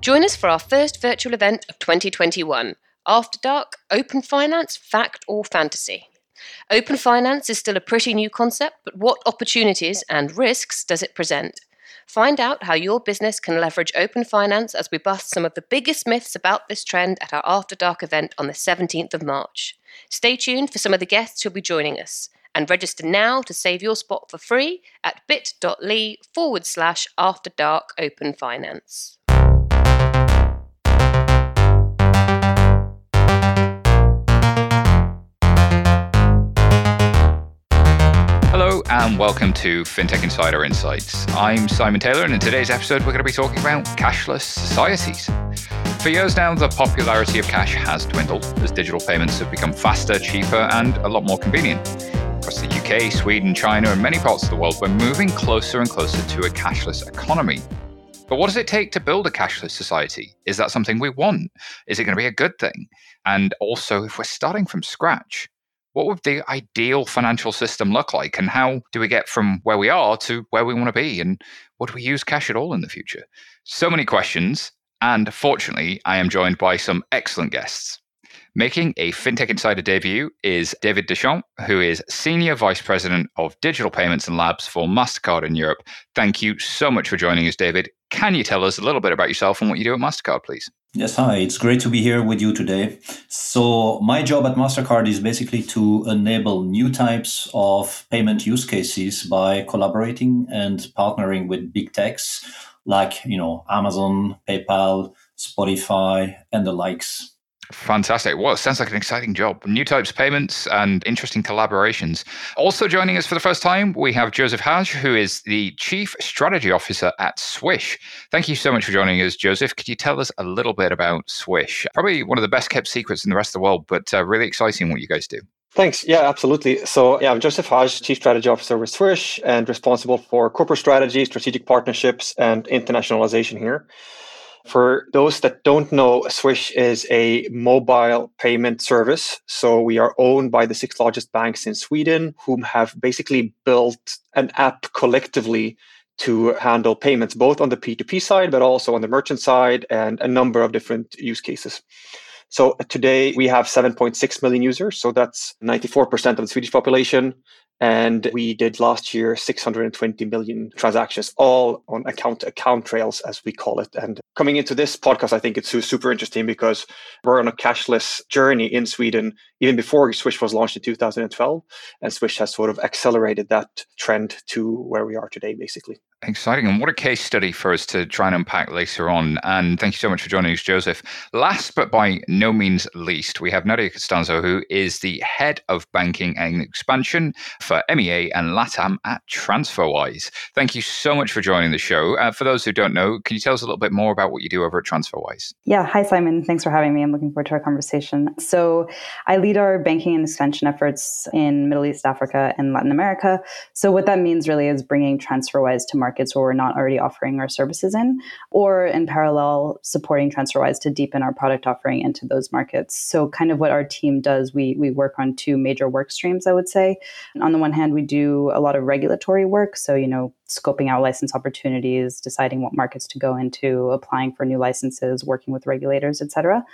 Join us for our first virtual event of 2021 After Dark Open Finance, Fact or Fantasy. Open finance is still a pretty new concept, but what opportunities and risks does it present? Find out how your business can leverage open finance as we bust some of the biggest myths about this trend at our After Dark event on the 17th of March. Stay tuned for some of the guests who'll be joining us and register now to save your spot for free at bit.ly forward slash after dark open finance. And welcome to FinTech Insider Insights. I'm Simon Taylor, and in today's episode, we're going to be talking about cashless societies. For years now, the popularity of cash has dwindled as digital payments have become faster, cheaper, and a lot more convenient. Across the UK, Sweden, China, and many parts of the world, we're moving closer and closer to a cashless economy. But what does it take to build a cashless society? Is that something we want? Is it going to be a good thing? And also, if we're starting from scratch, what would the ideal financial system look like? And how do we get from where we are to where we want to be? And would we use cash at all in the future? So many questions. And fortunately, I am joined by some excellent guests. Making a FinTech Insider debut is David Dechamps, who is Senior Vice President of Digital Payments and Labs for MasterCard in Europe. Thank you so much for joining us, David. Can you tell us a little bit about yourself and what you do at MasterCard, please? Yes, hi. It's great to be here with you today. So, my job at MasterCard is basically to enable new types of payment use cases by collaborating and partnering with big techs like, you know, Amazon, PayPal, Spotify, and the likes. Fantastic. Well, it sounds like an exciting job. New types of payments and interesting collaborations. Also joining us for the first time, we have Joseph Hajj, who is the Chief Strategy Officer at Swish. Thank you so much for joining us, Joseph. Could you tell us a little bit about Swish? Probably one of the best kept secrets in the rest of the world, but uh, really exciting what you guys do. Thanks. Yeah, absolutely. So, yeah, I'm Joseph Hajj, Chief Strategy Officer with Swish and responsible for corporate strategy, strategic partnerships, and internationalization here. For those that don't know, Swish is a mobile payment service. So we are owned by the six largest banks in Sweden, whom have basically built an app collectively to handle payments, both on the P2P side, but also on the merchant side, and a number of different use cases. So today we have 7.6 million users. So that's 94% of the Swedish population. And we did last year 620 million transactions, all on account to account trails, as we call it. And coming into this podcast, I think it's super interesting because we're on a cashless journey in Sweden, even before Swish was launched in 2012. And Swish has sort of accelerated that trend to where we are today, basically. Exciting. And what a case study for us to try and unpack later on. And thank you so much for joining us, Joseph. Last but by no means least, we have Nadia Costanzo, who is the head of banking and expansion for MEA and LATAM at TransferWise. Thank you so much for joining the show. Uh, for those who don't know, can you tell us a little bit more about what you do over at TransferWise? Yeah. Hi, Simon. Thanks for having me. I'm looking forward to our conversation. So I lead our banking and expansion efforts in Middle East, Africa, and Latin America. So what that means really is bringing TransferWise to market markets where we're not already offering our services in, or in parallel, supporting TransferWise to deepen our product offering into those markets. So, kind of what our team does, we, we work on two major work streams, I would say. On the one hand, we do a lot of regulatory work. So, you know, scoping out license opportunities, deciding what markets to go into, applying for new licenses, working with regulators, et cetera.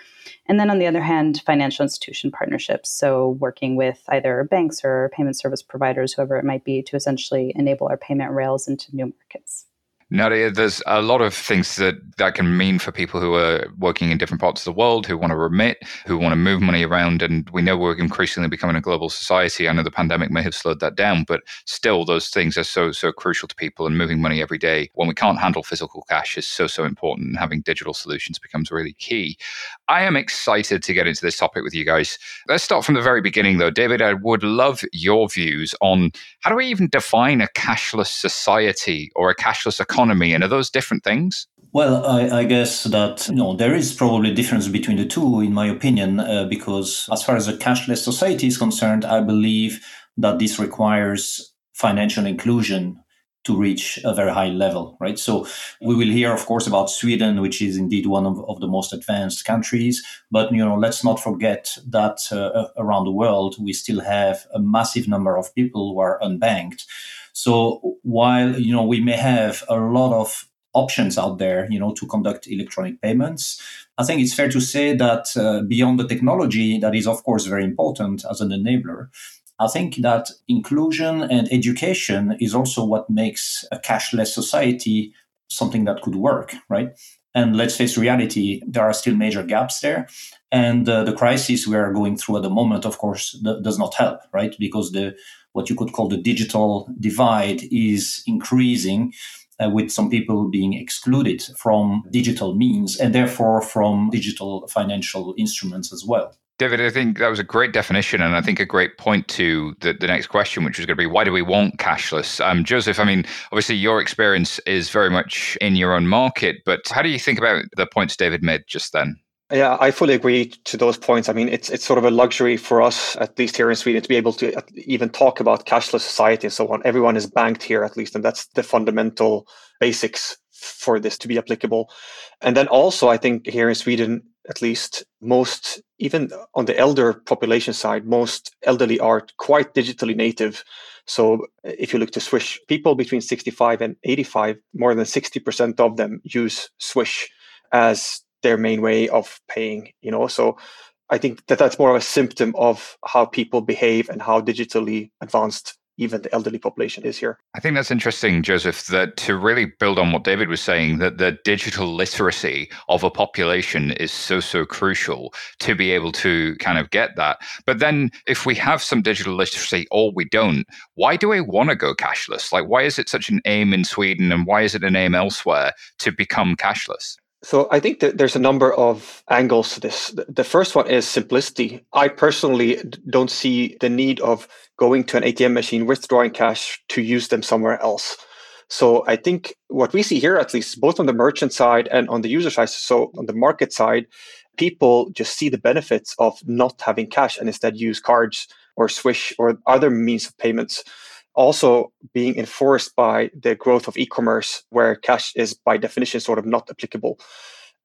And then on the other hand, financial institution partnerships. So working with either banks or payment service providers, whoever it might be, to essentially enable our payment rails into new markets. Nadia, there's a lot of things that that can mean for people who are working in different parts of the world, who want to remit, who want to move money around. And we know we're increasingly becoming a global society. I know the pandemic may have slowed that down, but still, those things are so, so crucial to people. And moving money every day when we can't handle physical cash is so, so important. And having digital solutions becomes really key. I am excited to get into this topic with you guys. Let's start from the very beginning, though. David, I would love your views on how do we even define a cashless society or a cashless economy? Economy? And are those different things? Well, I, I, guess that you know there is probably a difference between the two, in my opinion, uh, because as far as a cashless society is concerned, I believe that this requires financial inclusion to reach a very high level, right? So we will hear, of course, about Sweden, which is indeed one of, of the most advanced countries. But you know, let's not forget that uh, around the world we still have a massive number of people who are unbanked. So while you know we may have a lot of options out there, you know, to conduct electronic payments. I think it's fair to say that uh, beyond the technology, that is of course very important as an enabler. I think that inclusion and education is also what makes a cashless society something that could work, right? And let's face reality, there are still major gaps there. And uh, the crisis we are going through at the moment, of course, th- does not help, right? Because the what you could call the digital divide is increasing. Uh, with some people being excluded from digital means and therefore from digital financial instruments as well. David, I think that was a great definition, and I think a great point to the, the next question, which is going to be why do we want cashless? Um, Joseph, I mean, obviously your experience is very much in your own market, but how do you think about the points David made just then? Yeah, I fully agree to those points. I mean, it's it's sort of a luxury for us, at least here in Sweden, to be able to even talk about cashless society and so on. Everyone is banked here, at least, and that's the fundamental basics for this to be applicable. And then also, I think here in Sweden, at least most even on the elder population side most elderly are quite digitally native so if you look to swish people between 65 and 85 more than 60% of them use swish as their main way of paying you know so i think that that's more of a symptom of how people behave and how digitally advanced even the elderly population is here. I think that's interesting, Joseph, that to really build on what David was saying, that the digital literacy of a population is so, so crucial to be able to kind of get that. But then if we have some digital literacy or we don't, why do we want to go cashless? Like, why is it such an aim in Sweden and why is it an aim elsewhere to become cashless? So I think that there's a number of angles to this. The first one is simplicity. I personally don't see the need of going to an ATM machine, withdrawing cash to use them somewhere else. So I think what we see here, at least both on the merchant side and on the user side, so on the market side, people just see the benefits of not having cash and instead use cards or Swish or other means of payments also being enforced by the growth of e-commerce where cash is by definition sort of not applicable.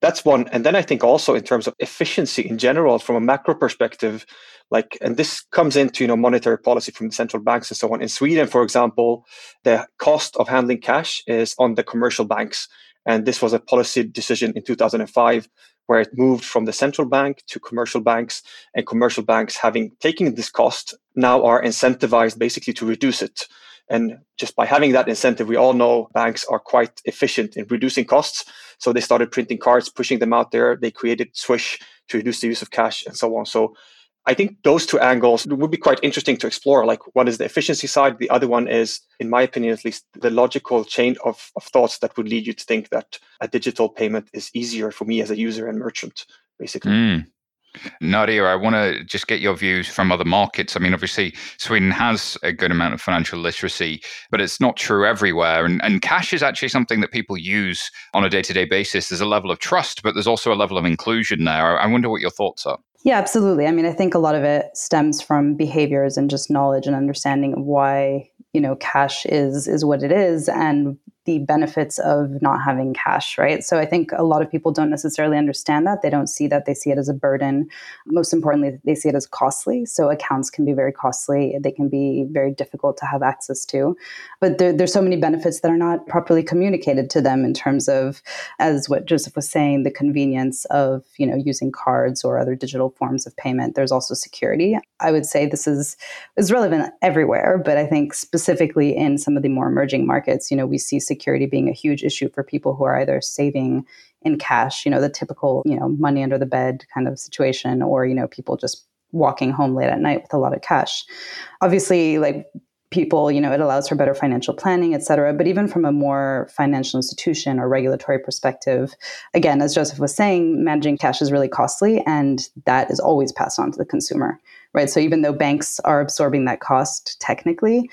That's one. And then i think also in terms of efficiency in general from a macro perspective like and this comes into you know monetary policy from the central banks and so on. In sweden for example the cost of handling cash is on the commercial banks. And this was a policy decision in 2005 where it moved from the central bank to commercial banks and commercial banks having taken this cost now are incentivized basically to reduce it. And just by having that incentive we all know banks are quite efficient in reducing costs. So they started printing cards pushing them out there. They created swish to reduce the use of cash and so on. So I think those two angles would be quite interesting to explore. Like, one is the efficiency side, the other one is, in my opinion at least, the logical chain of, of thoughts that would lead you to think that a digital payment is easier for me as a user and merchant, basically. Mm. Nadia, I want to just get your views from other markets. I mean, obviously, Sweden has a good amount of financial literacy, but it's not true everywhere. And, and cash is actually something that people use on a day to day basis. There's a level of trust, but there's also a level of inclusion there. I wonder what your thoughts are. Yeah, absolutely. I mean, I think a lot of it stems from behaviors and just knowledge and understanding of why, you know, cash is is what it is and the benefits of not having cash, right? So I think a lot of people don't necessarily understand that. They don't see that. They see it as a burden. Most importantly, they see it as costly. So accounts can be very costly. They can be very difficult to have access to. But there, there's so many benefits that are not properly communicated to them in terms of, as what Joseph was saying, the convenience of you know using cards or other digital forms of payment. There's also security. I would say this is is relevant everywhere, but I think specifically in some of the more emerging markets, you know, we see security being a huge issue for people who are either saving in cash, you know, the typical, you know, money under the bed kind of situation, or, you know, people just walking home late at night with a lot of cash. Obviously, like people, you know, it allows for better financial planning, et cetera. But even from a more financial institution or regulatory perspective, again, as Joseph was saying, managing cash is really costly and that is always passed on to the consumer, right? So even though banks are absorbing that cost technically,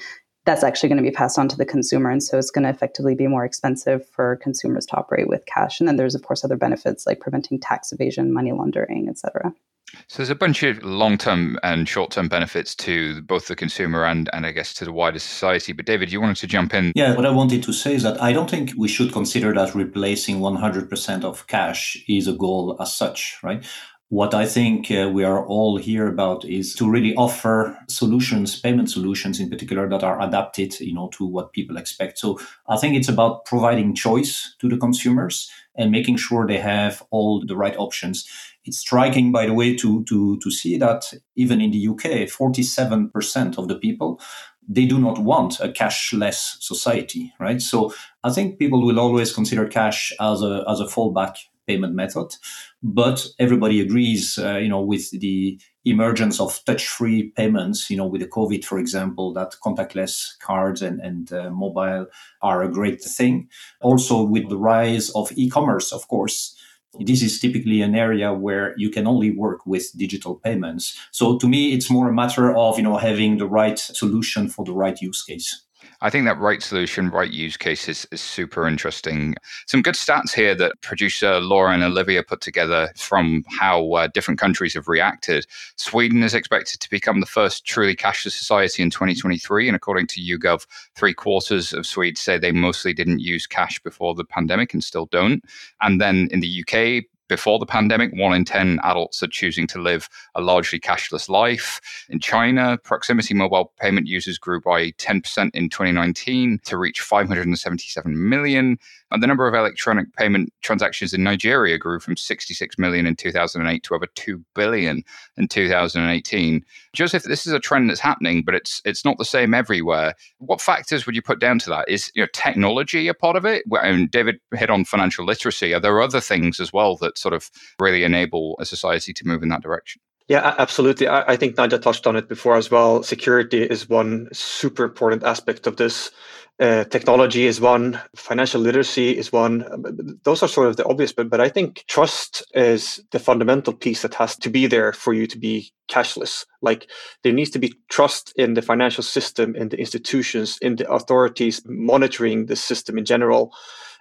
that's actually going to be passed on to the consumer. And so it's going to effectively be more expensive for consumers to operate with cash. And then there's, of course, other benefits like preventing tax evasion, money laundering, et cetera. So there's a bunch of long-term and short-term benefits to both the consumer and, and I guess to the wider society. But David, you wanted to jump in. Yeah, what I wanted to say is that I don't think we should consider that replacing 100% of cash is a goal as such, right? What I think uh, we are all here about is to really offer solutions, payment solutions in particular, that are adapted, you know, to what people expect. So I think it's about providing choice to the consumers and making sure they have all the right options. It's striking, by the way, to to to see that even in the UK, 47% of the people they do not want a cashless society, right? So I think people will always consider cash as a as a fallback payment method. But everybody agrees, uh, you know, with the emergence of touch-free payments, you know, with the COVID, for example, that contactless cards and, and uh, mobile are a great thing. Also, with the rise of e-commerce, of course, this is typically an area where you can only work with digital payments. So to me, it's more a matter of, you know, having the right solution for the right use case. I think that right solution, right use case is, is super interesting. Some good stats here that producer Laura and Olivia put together from how uh, different countries have reacted. Sweden is expected to become the first truly cashless society in 2023. And according to YouGov, three quarters of Swedes say they mostly didn't use cash before the pandemic and still don't. And then in the UK, before the pandemic, one in 10 adults are choosing to live a largely cashless life. In China, proximity mobile payment users grew by 10% in 2019 to reach 577 million. And the number of electronic payment transactions in Nigeria grew from 66 million in 2008 to over 2 billion in 2018. Joseph, this is a trend that's happening, but it's it's not the same everywhere. What factors would you put down to that? Is you know, technology a part of it? And David hit on financial literacy. Are there other things as well that sort of really enable a society to move in that direction? Yeah, absolutely. I, think Nadia touched on it before as well. Security is one super important aspect of this. Uh, technology is one, financial literacy is one. Those are sort of the obvious, but but I think trust is the fundamental piece that has to be there for you to be cashless. Like there needs to be trust in the financial system, in the institutions, in the authorities monitoring the system in general.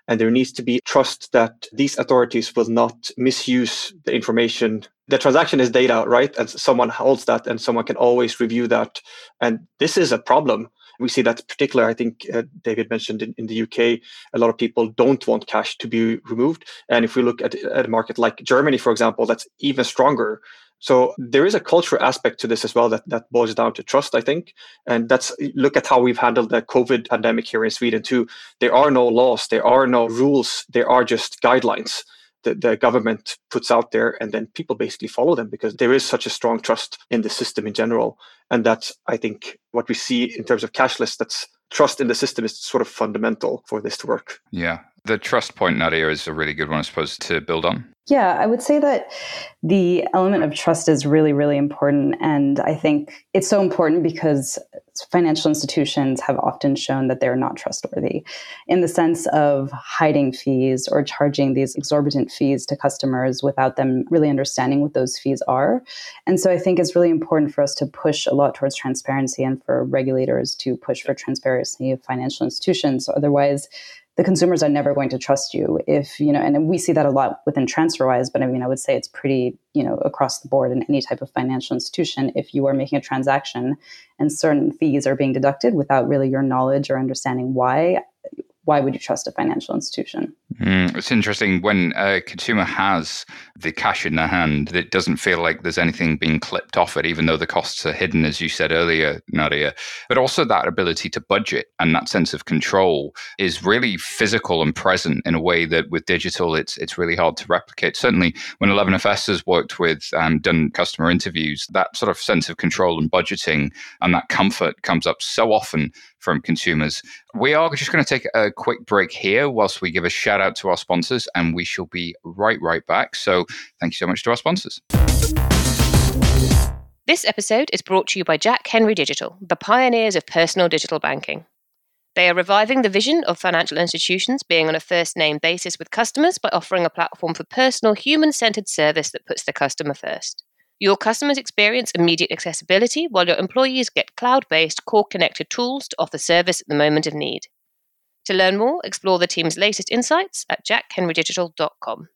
And there needs to be trust that these authorities will not misuse the information. The transaction is data, right? And someone holds that and someone can always review that. And this is a problem we see that particular, I think uh, David mentioned in, in, the UK, a lot of people don't want cash to be removed. And if we look at, at a market like Germany, for example, that's even stronger. So there is a cultural aspect to this as well that, that boils down to trust, I think. And that's look at how we've handled the COVID pandemic here in Sweden too. There are no laws, there are no rules, there are just guidelines the, the government puts out there and then people basically follow them because there is such a strong trust in the system in general. And that's i think what we see in terms of cashless that's trust in the system is sort of fundamental for this to work. Yeah. The trust point nadia is a really good one i suppose to build on. Yeah, I would say that the element of trust is really, really important. And I think it's so important because financial institutions have often shown that they're not trustworthy in the sense of hiding fees or charging these exorbitant fees to customers without them really understanding what those fees are. And so I think it's really important for us to push a lot towards transparency and for regulators to push for transparency of financial institutions. Otherwise, the consumers are never going to trust you if you know and we see that a lot within transferwise but i mean i would say it's pretty you know across the board in any type of financial institution if you are making a transaction and certain fees are being deducted without really your knowledge or understanding why why would you trust a financial institution? Mm, it's interesting when a consumer has the cash in their hand, it doesn't feel like there's anything being clipped off it, even though the costs are hidden, as you said earlier, Nadia. But also that ability to budget and that sense of control is really physical and present in a way that with digital, it's it's really hard to replicate. Certainly, when 11FS has worked with um, done customer interviews, that sort of sense of control and budgeting and that comfort comes up so often from consumers. We are just going to take a quick break here whilst we give a shout out to our sponsors, and we shall be right, right back. So thank you so much to our sponsors. This episode is brought to you by Jack Henry Digital, the pioneers of personal digital banking. They are reviving the vision of financial institutions being on a first name basis with customers by offering a platform for personal, human centered service that puts the customer first. Your customers experience immediate accessibility while your employees get cloud based, core connected tools to offer service at the moment of need. To learn more, explore the team's latest insights at jackhenrydigital.com.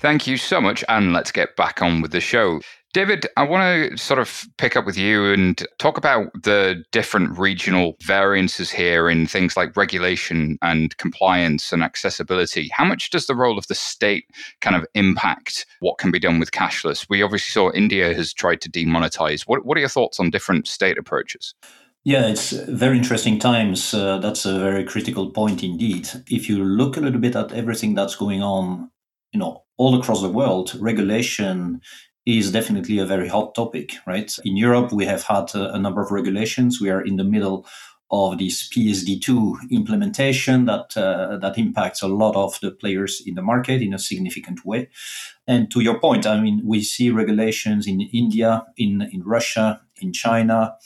Thank you so much. And let's get back on with the show. David, I want to sort of pick up with you and talk about the different regional variances here in things like regulation and compliance and accessibility. How much does the role of the state kind of impact what can be done with cashless? We obviously saw India has tried to demonetize. What, what are your thoughts on different state approaches? Yeah, it's very interesting times. Uh, that's a very critical point indeed. If you look a little bit at everything that's going on, you know, all across the world, regulation is definitely a very hot topic, right? In Europe, we have had a, a number of regulations. We are in the middle of this PSD2 implementation that uh, that impacts a lot of the players in the market in a significant way. And to your point, I mean, we see regulations in India, in in Russia, in China,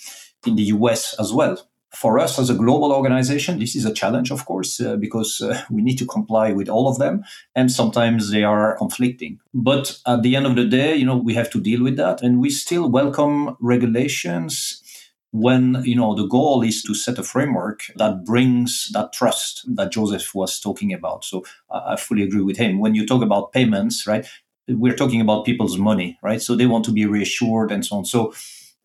in the US as well for us as a global organization, this is a challenge, of course, uh, because uh, we need to comply with all of them, and sometimes they are conflicting. But at the end of the day, you know, we have to deal with that, and we still welcome regulations when you know the goal is to set a framework that brings that trust that Joseph was talking about. So I fully agree with him. When you talk about payments, right, we're talking about people's money, right? So they want to be reassured and so on. So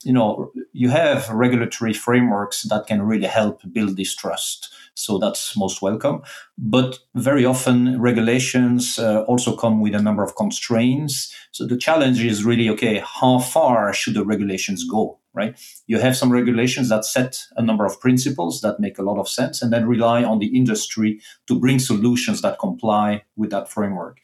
you know you have regulatory frameworks that can really help build this trust. So that's most welcome. But very often regulations uh, also come with a number of constraints. So the challenge is really okay how far should the regulations go right? You have some regulations that set a number of principles that make a lot of sense and then rely on the industry to bring solutions that comply with that framework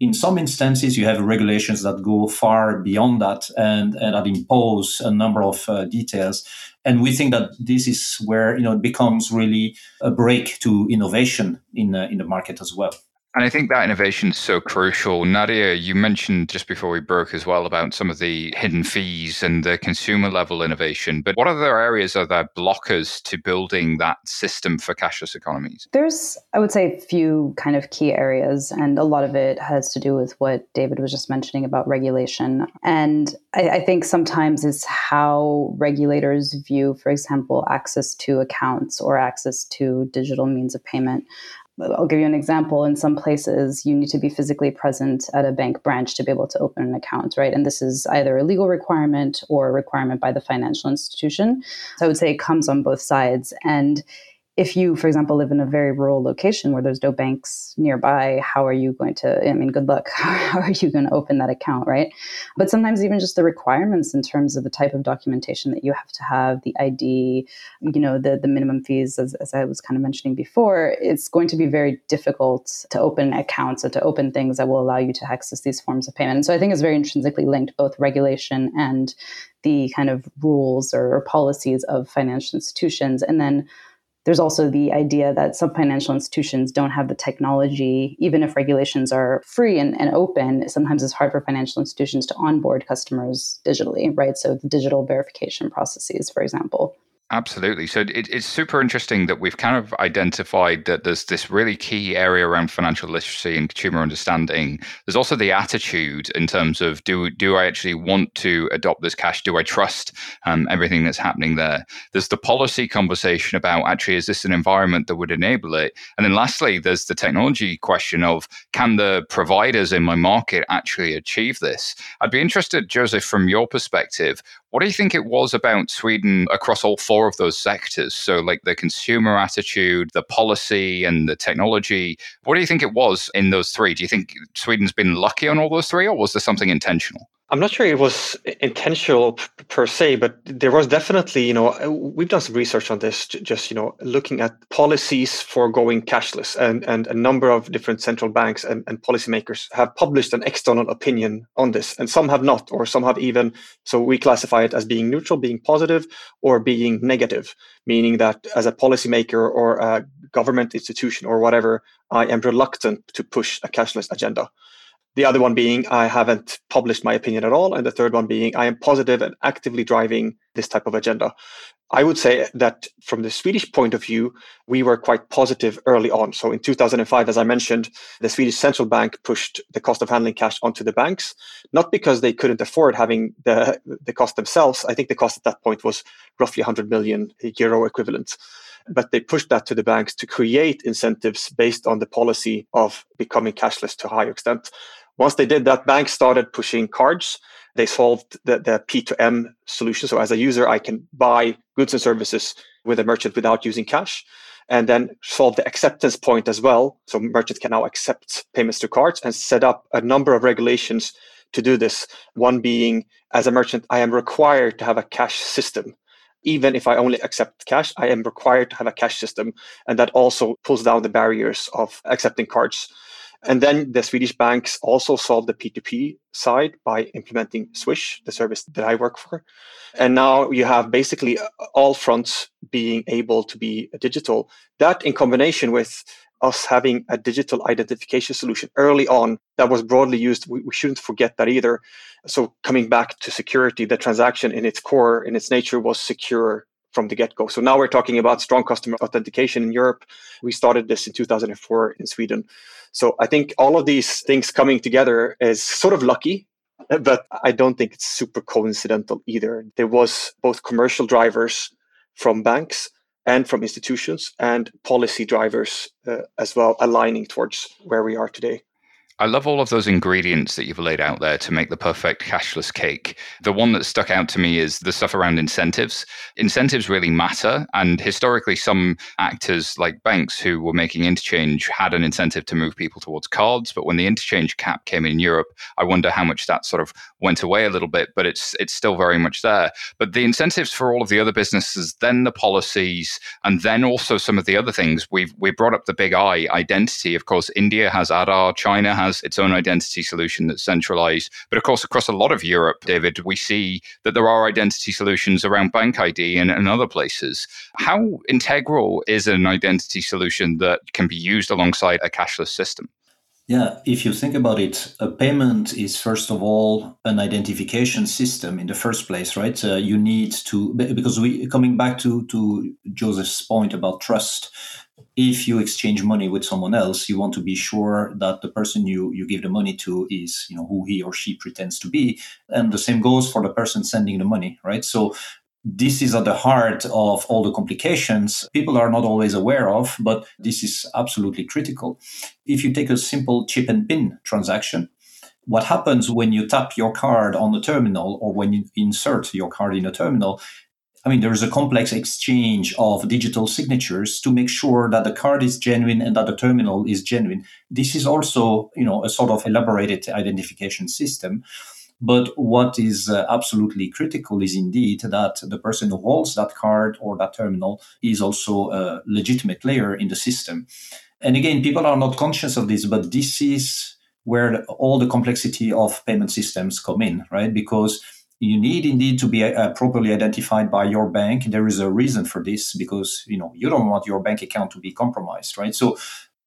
in some instances, you have regulations that go far beyond that and, and that impose a number of uh, details. And we think that this is where you know it becomes really a break to innovation in uh, in the market as well. And I think that innovation is so crucial. Nadia, you mentioned just before we broke as well about some of the hidden fees and the consumer level innovation. But what other areas are there blockers to building that system for cashless economies? There's, I would say, a few kind of key areas. And a lot of it has to do with what David was just mentioning about regulation. And I, I think sometimes it's how regulators view, for example, access to accounts or access to digital means of payment. I'll give you an example. In some places, you need to be physically present at a bank branch to be able to open an account, right? And this is either a legal requirement or a requirement by the financial institution. So I would say it comes on both sides. And if you, for example, live in a very rural location where there's no banks nearby, how are you going to? I mean, good luck. How are you going to open that account, right? But sometimes even just the requirements in terms of the type of documentation that you have to have, the ID, you know, the the minimum fees, as, as I was kind of mentioning before, it's going to be very difficult to open accounts and to open things that will allow you to access these forms of payment. And so I think it's very intrinsically linked, both regulation and the kind of rules or, or policies of financial institutions, and then there's also the idea that some financial institutions don't have the technology, even if regulations are free and, and open, sometimes it's hard for financial institutions to onboard customers digitally, right? So the digital verification processes, for example. Absolutely. So it, it's super interesting that we've kind of identified that there's this really key area around financial literacy and consumer understanding. There's also the attitude in terms of do do I actually want to adopt this cash? Do I trust um, everything that's happening there? There's the policy conversation about actually is this an environment that would enable it? And then lastly, there's the technology question of can the providers in my market actually achieve this? I'd be interested, Joseph, from your perspective, what do you think it was about Sweden across all four of those sectors? So, like the consumer attitude, the policy, and the technology. What do you think it was in those three? Do you think Sweden's been lucky on all those three, or was there something intentional? I'm not sure it was intentional per se, but there was definitely, you know, uh, we've done some research on this, just, you know, looking at policies for going cashless. And, and a number of different central banks and, and policymakers have published an external opinion on this. And some have not, or some have even, so we classify it as being neutral, being positive, or being negative, meaning that as a policymaker or a government institution or whatever, I am reluctant to push a cashless agenda. The other one being I haven't published my opinion at all. And the third one being I am positive and actively driving this type of agenda. I would say that from the Swedish point of view, we were quite positive early on. So in 2005, as I mentioned, the Swedish central bank pushed the cost of handling cash onto the banks, not because they couldn't afford having the, the cost themselves. I think the cost at that point was roughly 100 million euro equivalent but they pushed that to the banks to create incentives based on the policy of becoming cashless to a higher extent. Once they did that, banks started pushing cards. They solved the, the P2M solution. So as a user, I can buy goods and services with a merchant without using cash and then solve the acceptance point as well. So merchants can now accept payments to cards and set up a number of regulations to do this. One being, as a merchant, I am required to have a cash system. Even if I only accept cash, I am required to have a cash system. And that also pulls down the barriers of accepting cards. And then the Swedish banks also solved the P2P side by implementing Swish, the service that I work for. And now you have basically uh, all fronts being able to be uh, digital. That in combination with us having a digital identification solution early on that was broadly used, we, we shouldn't forget that either. So coming back to security, the transaction in its core, in its nature was secure from the get go. So now we're talking about strong customer authentication in Europe. We started this in 2004 in Sweden. So I think all of these things coming together is sort of lucky, but I don't think it's super coincidental either. There was both commercial drivers from banks and from institutions and policy drivers uh, as well aligning towards where we are today. I love all of those ingredients that you've laid out there to make the perfect cashless cake. The one that stuck out to me is the stuff around incentives. Incentives really matter. And historically, some actors like banks who were making interchange had an incentive to move people towards cards. But when the interchange cap came in Europe, I wonder how much that sort of went away a little bit, but it's it's still very much there. But the incentives for all of the other businesses, then the policies, and then also some of the other things. We've we brought up the big I identity. Of course, India has Aadhaar, China has has its own identity solution that's centralized. But of course, across a lot of Europe, David, we see that there are identity solutions around Bank ID and, and other places. How integral is an identity solution that can be used alongside a cashless system? Yeah, if you think about it, a payment is first of all an identification system in the first place, right? Uh, you need to because we coming back to to Joseph's point about trust if you exchange money with someone else, you want to be sure that the person you, you give the money to is, you know, who he or she pretends to be. And the same goes for the person sending the money, right? So this is at the heart of all the complications people are not always aware of, but this is absolutely critical. If you take a simple chip and pin transaction, what happens when you tap your card on the terminal or when you insert your card in a terminal I mean, there is a complex exchange of digital signatures to make sure that the card is genuine and that the terminal is genuine. This is also, you know, a sort of elaborated identification system. But what is uh, absolutely critical is indeed that the person who holds that card or that terminal is also a legitimate layer in the system. And again, people are not conscious of this, but this is where all the complexity of payment systems come in, right? Because you need indeed to be uh, properly identified by your bank. There is a reason for this because you know you don't want your bank account to be compromised right? So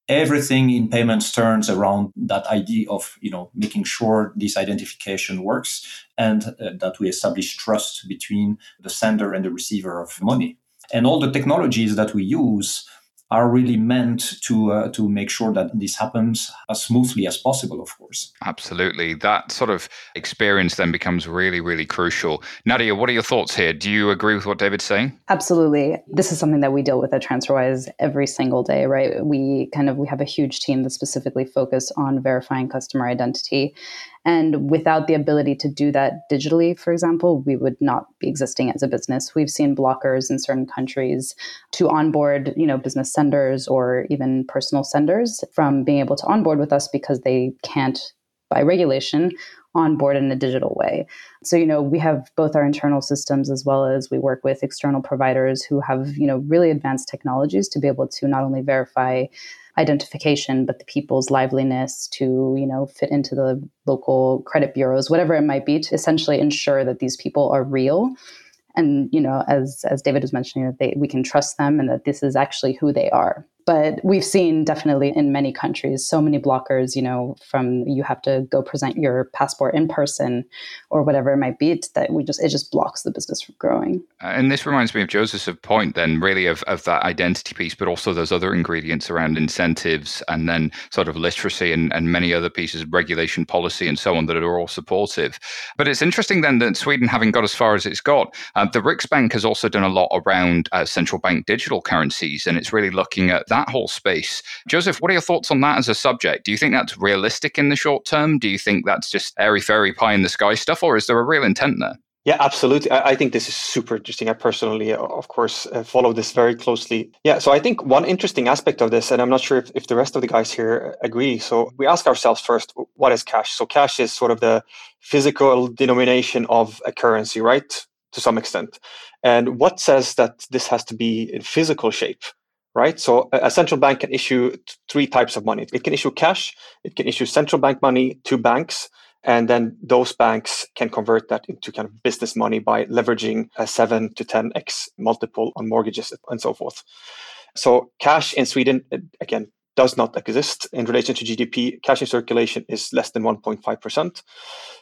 everything in payments turns around that idea of you know making sure this identification works and uh, that we establish trust between the sender and the receiver of money. And all the technologies that we use are really meant to uh, to make sure that this happens as smoothly as possible of course. Absolutely. That sort of experience then becomes really really crucial. Nadia what are your thoughts here? Do you agree with what david's saying? Absolutely. This is something that we deal with at transferwise every single day right? We kind of we have a huge team that specifically focus on verifying customer identity and without the ability to do that digitally, for example, we would not be existing as a business. We've seen blockers in certain countries to onboard, you know, business senders or even personal senders from being able to onboard with us because they can't by regulation onboard in a digital way. So, you know, we have both our internal systems as well as we work with external providers who have, you know, really advanced technologies to be able to not only verify identification, but the people's liveliness to, you know, fit into the local credit bureaus, whatever it might be, to essentially ensure that these people are real. And, you know, as as David was mentioning, that they we can trust them and that this is actually who they are but we've seen definitely in many countries so many blockers you know from you have to go present your passport in person or whatever it might be that we just it just blocks the business from growing. And this reminds me of joseph's point then really of, of that identity piece but also those other ingredients around incentives and then sort of literacy and, and many other pieces of regulation policy and so on that are all supportive. But it's interesting then that sweden having got as far as it's got uh, the riksbank has also done a lot around uh, central bank digital currencies and it's really looking at that that whole space. Joseph, what are your thoughts on that as a subject? Do you think that's realistic in the short term? Do you think that's just airy fairy pie in the sky stuff, or is there a real intent there? Yeah, absolutely. I, think this is super interesting. I personally, uh, of course, uh, follow this very closely. Yeah, so I think one interesting aspect of this, and I'm not sure if, if the rest of the guys here agree. So we ask ourselves first, what is cash? So cash is sort of the physical denomination of a currency, right? To some extent. And what says that this has to be in physical shape? Right. So a central bank can issue three types of money. It can issue cash, it can issue central bank money to banks, and then those banks can convert that into kind of business money by leveraging a 7 to 10x multiple on mortgages and so forth. So, cash in Sweden, again, does not exist in relation to GDP. Cash in circulation is less than 1.5%.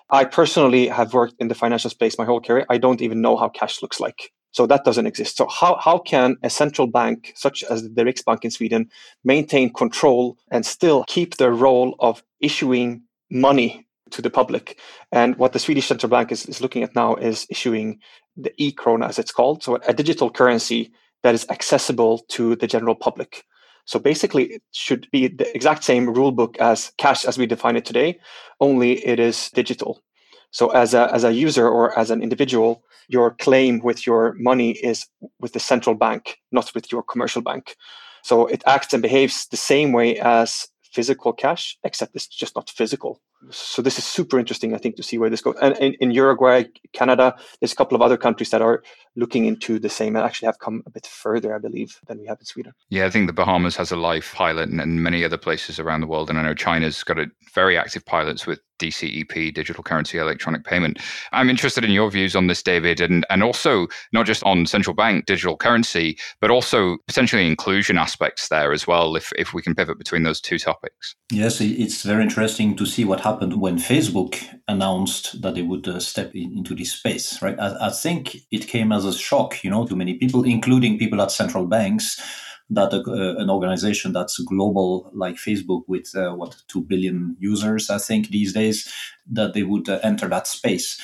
I personally have worked in the financial space my whole career. I don't even know how cash looks like. So that doesn't exist. So how, how can a central bank such as the Riksbank in Sweden maintain control and still keep their role of issuing money to the public. And what the Swedish central bank is, is looking at now is issuing the e krona, as it's called, so a digital currency that is accessible to the general public. So basically, it should be the exact same rule book as cash as we define it today, only it is digital. So as a, as a user or as an individual, your claim with your money is with the central bank, not with your commercial bank. So it acts and behaves the same way as physical cash, except it's just not physical so this is super interesting, I think, to see where this goes. And in, in, Uruguay, Canada, there's a couple of other countries that are looking into the same and actually have come a bit further, I believe, than we have in Sweden. Yeah, I think the Bahamas has a live pilot and, and many other places around the world. And I know China's got a very active pilots with DCEP, digital currency electronic payment. I'm interested in your views on this, David, and, and also not just on central bank digital currency, but also potentially inclusion aspects there as well, if, if we can pivot between those two topics. Yes, it's very interesting to see what happened when Facebook announced that they would uh, step in, into this space, right? I, I think it came as a shock, you know, to many people, including people at central banks that uh, an organization that's global like Facebook with uh, what 2 billion users I think these days that they would uh, enter that space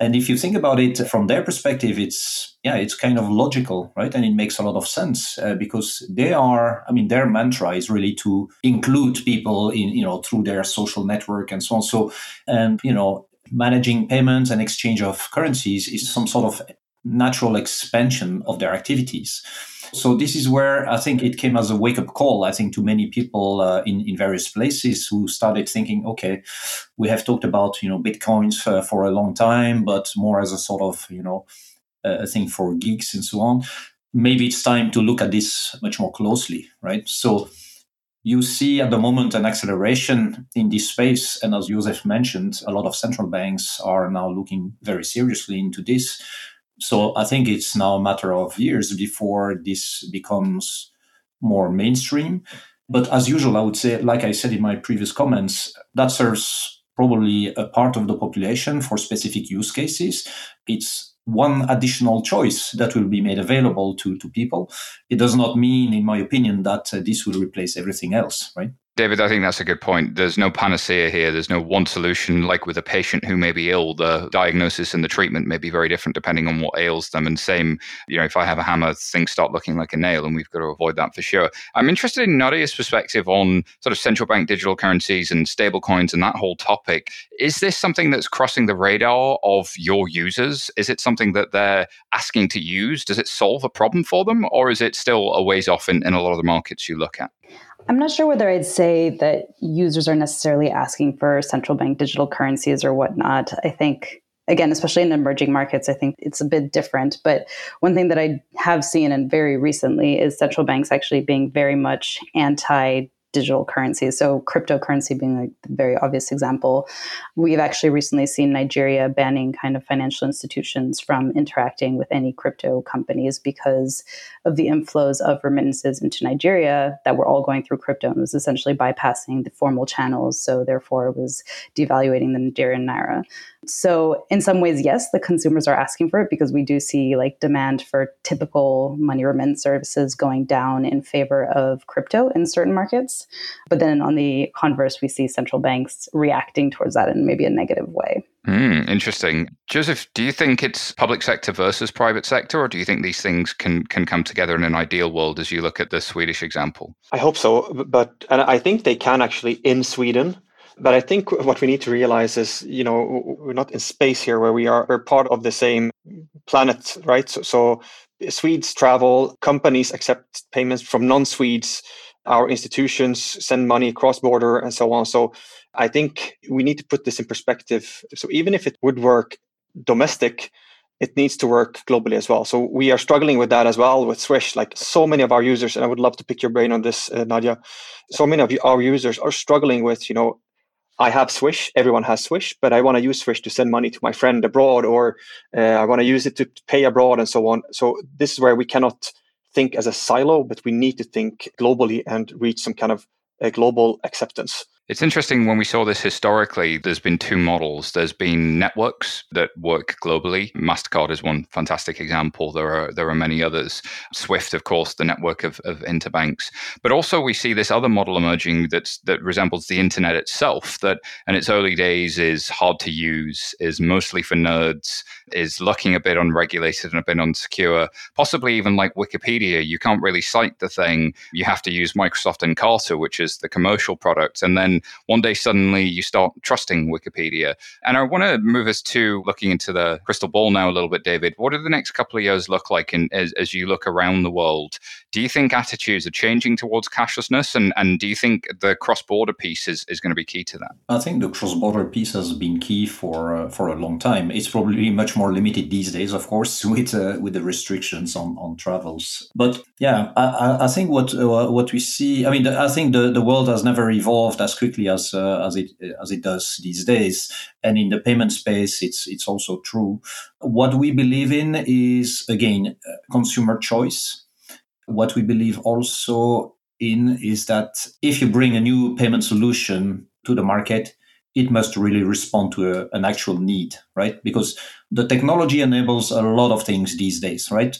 and if you think about it from their perspective it's yeah it's kind of logical right? And it makes a lot of sense uh, because they are i mean their mantra is really to include people in you know through their social network and so on. So and you know managing payments and exchange of currencies is some sort of natural expansion of their activities so this is where I think it came as a wake up call. I think to many people uh, in in various places who started thinking, okay, we have talked about you know bitcoins uh, for a long time, but more as a sort of you know a thing for geeks and so on. Maybe it's time to look at this much more closely, right? So you see at the moment an acceleration in this space. And as Joseph mentioned, a lot of central banks are now looking very seriously into this so I think it's now a matter of years before this becomes more mainstream. But as usual, I would say, like I said in my previous comments, that serves probably a part of the population for specific use cases. It's one additional choice that will be made available to, to people. It does not mean, in my opinion, that uh, this will replace everything else, right? David, I think that's a good point. There's no panacea here. There's no one solution. Like with a patient who may be ill, the diagnosis and the treatment may be very different depending on what ails them. And same, you know, if I have a hammer, things start looking like a nail, and we've got to avoid that for sure. I'm interested in Nadia's perspective on sort of central bank digital currencies and stable coins and that whole topic. Is this something that's crossing the radar of your users? Is it something that they're asking to use? Does it solve a problem for them, or is it still a ways off in, in a lot of the markets you look at? I'm not sure whether I'd say that users are necessarily asking for central bank digital currencies or whatnot. I think, again, especially in emerging markets, I think it's a bit different. But one thing that I have seen and very recently is central banks actually being very much anti digital currencies. So cryptocurrency being the very obvious example. We've actually recently seen Nigeria banning kind of financial institutions from interacting with any crypto companies because of the inflows of remittances into Nigeria that were all going through crypto and was essentially bypassing the formal channels. So therefore it was devaluating the Nigerian naira. So in some ways, yes, the consumers are asking for it because we do see like demand for typical money remittance services going down in favor of crypto in certain markets. But then on the converse, we see central banks reacting towards that in maybe a negative way. Hmm, interesting. Joseph, do you think it's public sector versus private sector, or do you think these things can can come together in an ideal world as you look at the Swedish example? I hope so, but and I think they can actually in Sweden. But I think what we need to realize is, you know, we're not in space here where we are. We're part of the same planet, right? So, so Swedes travel, companies accept payments from non-Swedes our institutions send money cross border and so on. So I think we need to put this in perspective. So even if it would work domestic, it needs to work globally as well. So we are struggling with that as well with Swish. Like so many of our users, and I would love to pick your brain on this, uh, Nadia. So many of our users are struggling with, you know, I have Swish, everyone has Swish, but I want to use Swish to send money to my friend abroad, or uh, I want to use it to pay abroad and so on. So this is where we cannot think as a silo, but we need to think globally and reach some kind of a global acceptance. It's interesting when we saw this historically, there's been two models. There's been networks that work globally. MasterCard is one fantastic example. There are there are many others. Swift, of course, the network of, of interbanks. But also we see this other model emerging that's that resembles the internet itself, that in its early days is hard to use, is mostly for nerds, is looking a bit unregulated and a bit unsecure, possibly even like Wikipedia. You can't really cite the thing. You have to use Microsoft Encarta, which is the commercial product. And then one day suddenly you start trusting Wikipedia. And I want to move us to looking into the crystal ball now a little bit, David. What do the next couple of years look like in, as, as you look around the world? Do you think attitudes are changing towards cashlessness? And, and do you think the cross border piece is, is going to be key to that? I think the cross border piece has been key for, uh, for a long time. It's probably much more limited these days, of course, with, uh, with the restrictions on, on travels. But yeah, I, I think what, uh, what we see, I mean, I think the, the world has never evolved as quickly quickly as uh, as it as it does these days. And in the payment space, it's it's also true. What we believe in is again uh, consumer choice. What we believe also in is that if you bring a new payment solution to the market, it must really respond to a, an actual need, right? Because the technology enables a lot of things these days, right?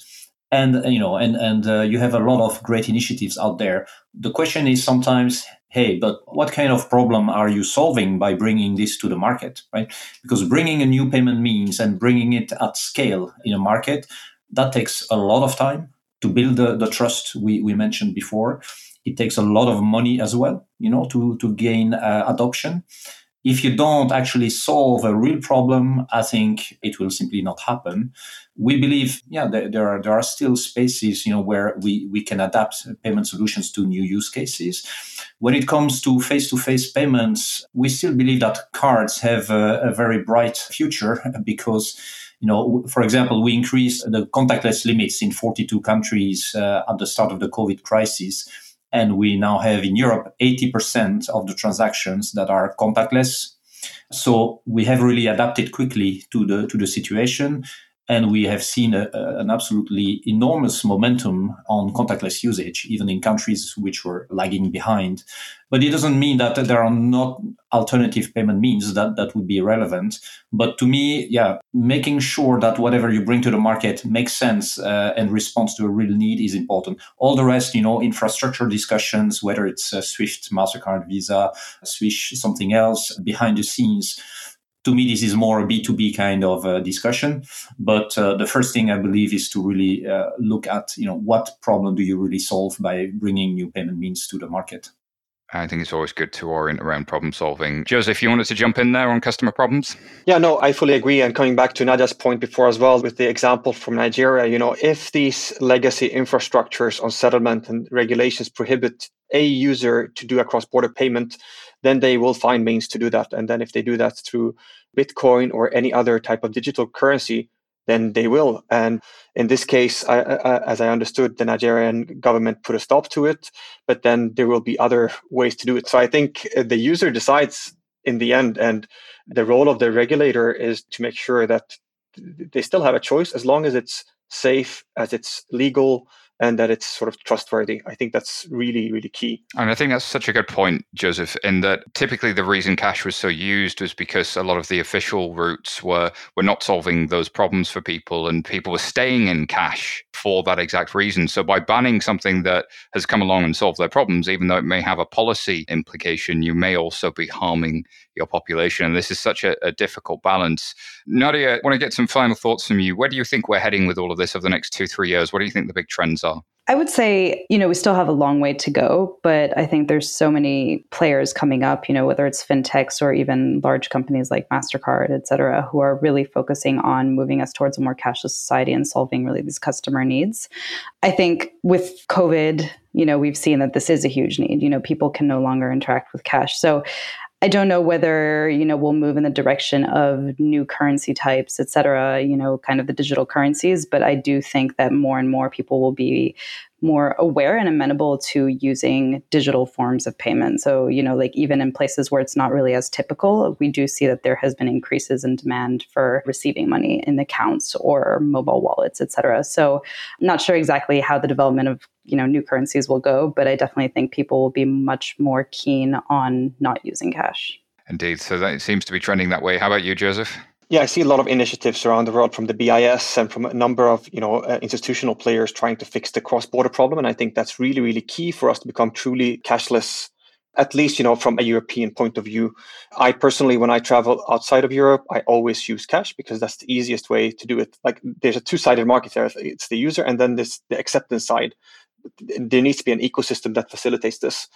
And you know, and and uh, you have a lot of great initiatives out there. The question is sometimes, hey, but what kind of problem are you solving by bringing this to the market, right? Because bringing a new payment means and bringing it at scale in a market, that takes a lot of time to build the, the trust we, we mentioned before. It takes a lot of money as well, you know, to, to gain uh, adoption if you don't actually solve a real problem, I think it will simply not happen. We believe, yeah, there, there, are there are still spaces, you know, where we we can adapt payment solutions to new use cases. When it comes to face-to-face payments, we still believe that cards have a, a very bright future because you know, for example, we increased the contactless limits in 42 countries uh, at the start of the COVID crisis and we now have in Europe 80% of the transactions that are contactless. So we have really adapted quickly to the to the situation and we have seen a, a, an absolutely enormous momentum on contactless usage, even in countries which were lagging behind. But it doesn't mean that there are not alternative payment means that, that would be relevant. But to me, yeah, making sure that whatever you bring to the market makes sense uh, and responds to a real need is important. All the rest, you know, infrastructure discussions, whether it's uh, Swift, MasterCard, Visa, Swish, something else behind the scenes, to me, this is more a B2B kind of uh, discussion. But uh, the first thing I believe is to really uh, look at, you know, what problem do you really solve by bringing new payment means to the market? I think it's always good to orient around problem solving. Joseph, you wanted to jump in there on customer problems? Yeah, no, I fully agree. And coming back to Nadia's point before as well, with the example from Nigeria, you know, if these legacy infrastructures on settlement and regulations prohibit a user to do a cross border payment, then they will find means to do that. And then if they do that through Bitcoin or any other type of digital currency, then they will. And in this case, I, I, as I understood, the Nigerian government put a stop to it, but then there will be other ways to do it. So I think uh, the user decides in the end, and the role of the regulator is to make sure that they still have a choice as long as it's safe, as it's legal, and that it's sort of trustworthy. I think that's really, really key. And I think that's such a good point, Joseph, in that typically the reason cash was so used was because a lot of the official routes were were not solving those problems for people and people were staying in cash for that exact reason. So by banning something that has come along and solved their problems, even though it may have a policy implication, you may also be harming your population. And this is such a, a difficult balance. Nadia, I want to get some final thoughts from you. Where do you think we're heading with all of this over the next two, three years? What do you think the big trends are? I would say, you know, we still have a long way to go, but I think there's so many players coming up, you know, whether it's fintechs or even large companies like MasterCard, et cetera, who are really focusing on moving us towards a more cashless society and solving really these customer needs. I think with COVID, you know, we've seen that this is a huge need. You know, people can no longer interact with cash. So I don't know whether you know we'll move in the direction of new currency types, et cetera. You know, kind of the digital currencies, but I do think that more and more people will be more aware and amenable to using digital forms of payment. So, you know, like even in places where it's not really as typical, we do see that there has been increases in demand for receiving money in accounts or mobile wallets, et cetera. So, I'm not sure exactly how the development of you know new currencies will go, but I definitely think people will be much more keen on not using cash. Indeed. So that seems to be trending that way. How about you, Joseph? Yeah, I see a lot of initiatives around the world from the BIS and from a number of you know uh, institutional players trying to fix the cross-border problem, and I think that's really really key for us to become truly cashless. At least you know from a European point of view. I personally, when I travel outside of Europe, I always use cash because that's the easiest way to do it. Like there's a two-sided market there. It's the user and then this the acceptance side. There needs to be an ecosystem that facilitates this.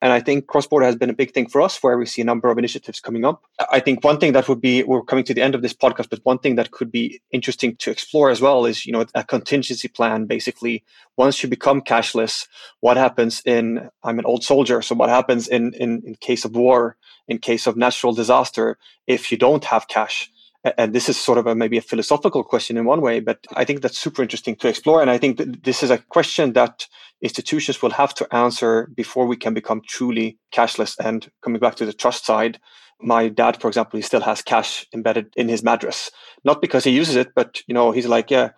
And I think cross border has been a big thing for us where we see a number of initiatives coming up. I think one thing that would be, we're coming to the end of this podcast, but one thing that could be interesting to explore as well is, you know, a contingency plan. Basically, once you become cashless, what happens in, I'm an old soldier. So what happens in, in, in case of war, in case of natural disaster, if you don't have cash? And this is sort of a, maybe a philosophical question in one way, but I think that's super interesting to explore. And I think that this is a question that institutions will have to answer before we can become truly cashless. And coming back to the trust side, my dad, for example, he still has cash embedded in his mattress, not because he uses it, but you know, he's like, yeah,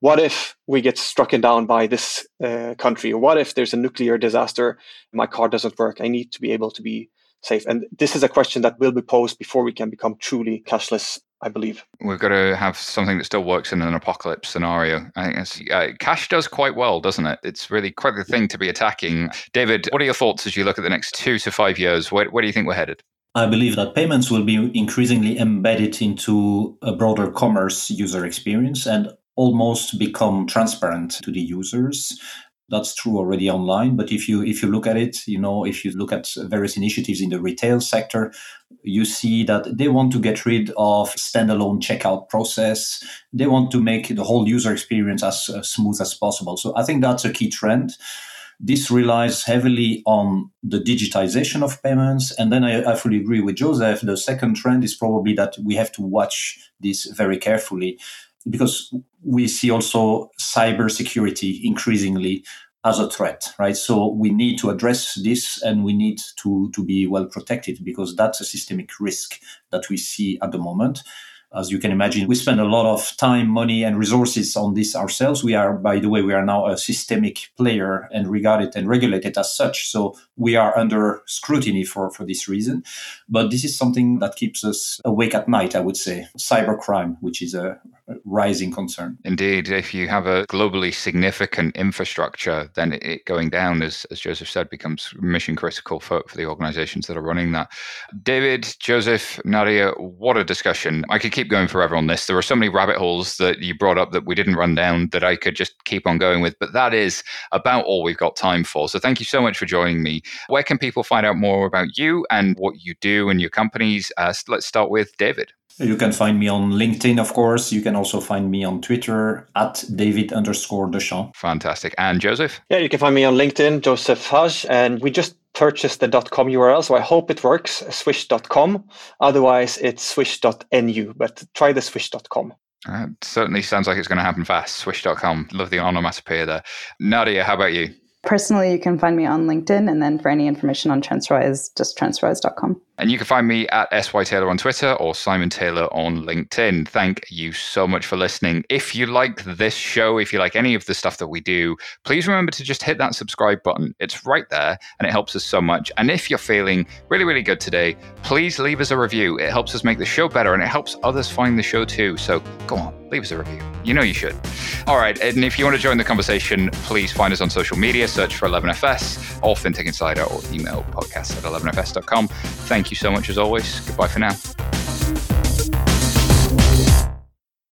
what if we get struck down by this uh, country, or what if there's a nuclear disaster? My car doesn't work. I need to be able to be safe. And this is a question that will be posed before we can become truly cashless I believe. We've got to have something that still works in an apocalypse scenario. I think uh, cash does quite well, doesn't it? It's really quite the thing to be attacking. David, what are your thoughts as you look at the next two to five years? Where, where do you think we're headed? I believe that payments will be increasingly embedded into a broader commerce user experience and almost become transparent to the users that's true already online but if you if you look at it you know if you look at various initiatives in the retail sector you see that they want to get rid of standalone checkout process they want to make the whole user experience as uh, smooth as possible so i think that's a key trend this relies heavily on the digitization of payments. And then I, I, fully agree with Joseph. The second trend is probably that we have to watch this very carefully because we see also cybersecurity increasingly as a threat, right? So we need to address this and we need to, to be well protected because that's a systemic risk that we see at the moment. As you can imagine, we spend a lot of time, money, and resources on this ourselves. We are, by the way, we are now a systemic player and regarded and regulated as such. So we are under scrutiny for, for this reason. But this is something that keeps us awake at night, I would say. Cybercrime, which is a rising concern. Indeed. If you have a globally significant infrastructure, then it going down, as, as Joseph said, becomes mission critical for, for the organizations that are running that. David, Joseph, Nadia, what a discussion. I could keep going forever on this. There are so many rabbit holes that you brought up that we didn't run down that I could just keep on going with, but that is about all we've got time for. So thank you so much for joining me. Where can people find out more about you and what you do and your companies? Uh, let's start with David. You can find me on LinkedIn, of course. You can also find me on Twitter at David underscore Dechamps. Fantastic. And Joseph? Yeah, you can find me on LinkedIn, Joseph Hajj. And we just purchased the .com URL, so I hope it works, swish.com. Otherwise, it's swish.nu, but try the swish.com. Uh, certainly sounds like it's going to happen fast. Swish.com. Love the onomatopoeia there. Nadia, how about you? Personally, you can find me on LinkedIn, and then for any information on TransferWise, just transferwise.com. And you can find me at SY Taylor on Twitter or Simon Taylor on LinkedIn. Thank you so much for listening. If you like this show, if you like any of the stuff that we do, please remember to just hit that subscribe button. It's right there and it helps us so much. And if you're feeling really, really good today, please leave us a review. It helps us make the show better and it helps others find the show too. So go on, leave us a review. You know you should. All right. And if you want to join the conversation, please find us on social media, search for 11FS or FinTech Insider or email podcast at 11FS.com. Thank Thank you so much as always. Goodbye for now.